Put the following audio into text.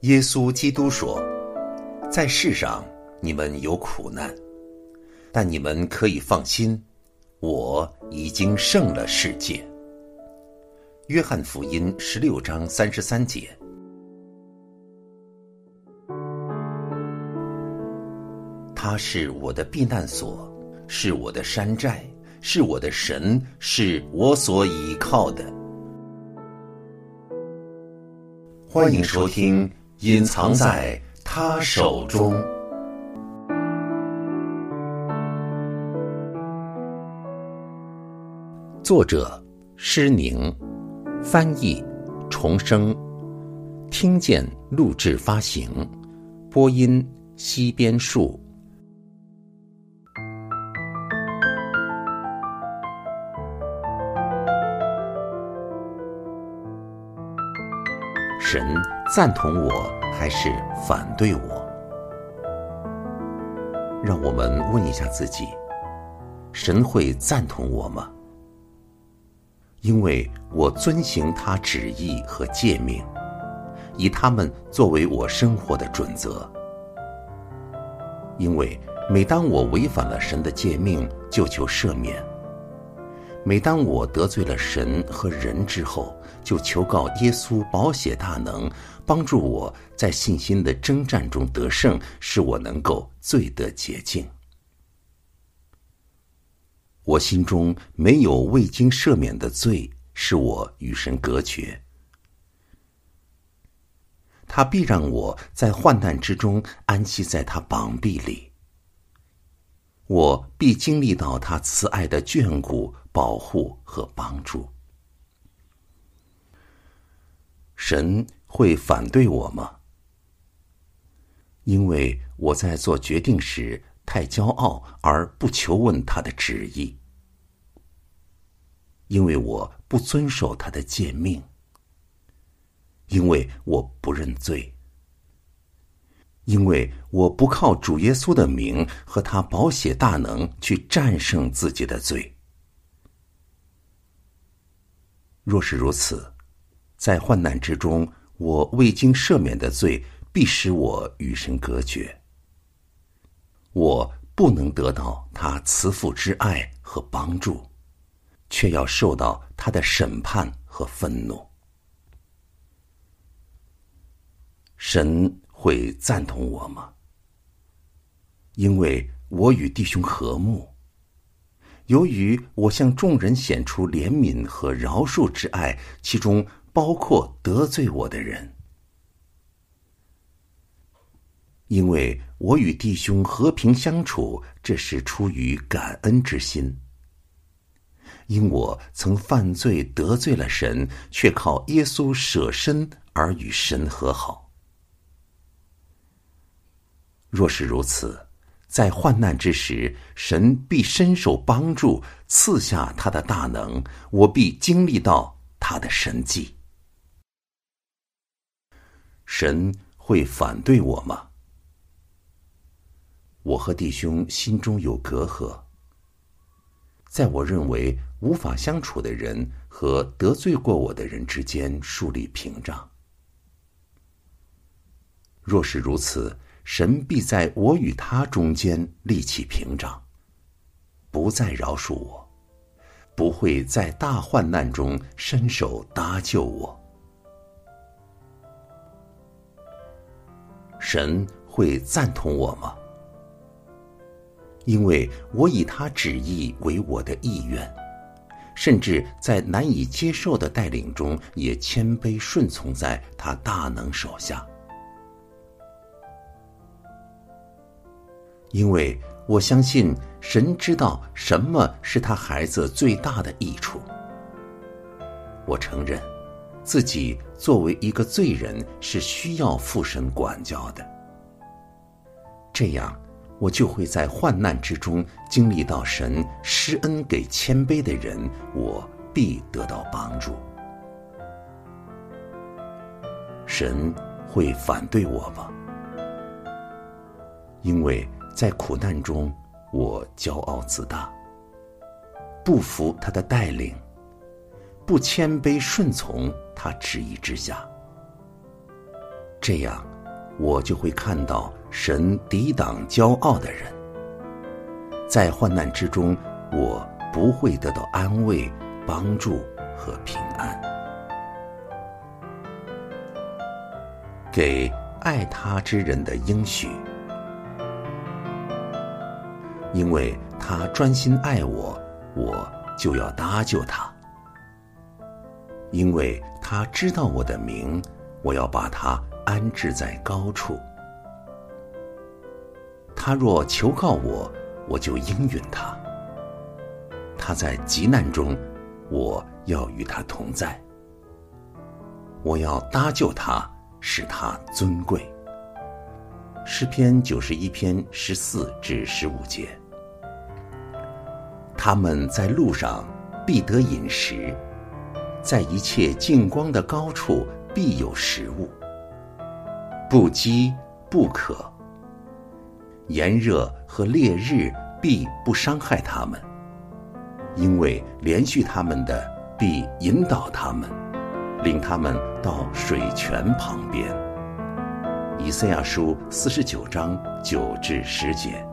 耶稣基督说：“在世上你们有苦难，但你们可以放心，我已经胜了世界。”约翰福音十六章三十三节。他是我的避难所，是我的山寨，是我的神，是我所倚靠的。欢迎收听《隐藏在他手中》，作者施宁，翻译重生，听见录制发行，播音西边树。神赞同我还是反对我？让我们问一下自己：神会赞同我吗？因为我遵行他旨意和诫命，以他们作为我生活的准则。因为每当我违反了神的诫命，就求赦免。每当我得罪了神和人之后，就求告耶稣保险大能，帮助我在信心的征战中得胜，使我能够罪得洁净。我心中没有未经赦免的罪，使我与神隔绝。他必让我在患难之中安息在他膀臂里。我必经历到他慈爱的眷顾。保护和帮助，神会反对我吗？因为我在做决定时太骄傲而不求问他的旨意，因为我不遵守他的诫命，因为我不认罪，因为我不靠主耶稣的名和他保险大能去战胜自己的罪。若是如此，在患难之中，我未经赦免的罪必使我与神隔绝。我不能得到他慈父之爱和帮助，却要受到他的审判和愤怒。神会赞同我吗？因为我与弟兄和睦。由于我向众人显出怜悯和饶恕之爱，其中包括得罪我的人，因为我与弟兄和平相处，这是出于感恩之心。因我曾犯罪得罪了神，却靠耶稣舍身而与神和好。若是如此。在患难之时，神必伸手帮助，赐下他的大能，我必经历到他的神迹。神会反对我吗？我和弟兄心中有隔阂，在我认为无法相处的人和得罪过我的人之间树立屏障。若是如此。神必在我与他中间立起屏障，不再饶恕我，不会在大患难中伸手搭救我。神会赞同我吗？因为我以他旨意为我的意愿，甚至在难以接受的带领中，也谦卑顺从在他大能手下。因为我相信神知道什么是他孩子最大的益处。我承认，自己作为一个罪人是需要父神管教的。这样，我就会在患难之中经历到神施恩给谦卑的人，我必得到帮助。神会反对我吗？因为。在苦难中，我骄傲自大，不服他的带领，不谦卑顺从他旨意之下。这样，我就会看到神抵挡骄傲的人。在患难之中，我不会得到安慰、帮助和平安。给爱他之人的应许，因为他专心爱我，我就要搭救他；因为他知道我的名，我要把他安置在高处。他若求告我，我就应允他。他在急难中，我要与他同在。我要搭救他，使他尊贵。诗篇九十一篇十四至十五节。他们在路上必得饮食，在一切净光的高处必有食物。不饥不渴，炎热和烈日。必不伤害他们，因为连续他们的必引导他们，领他们到水泉旁边。以赛亚书四十九章九至十节。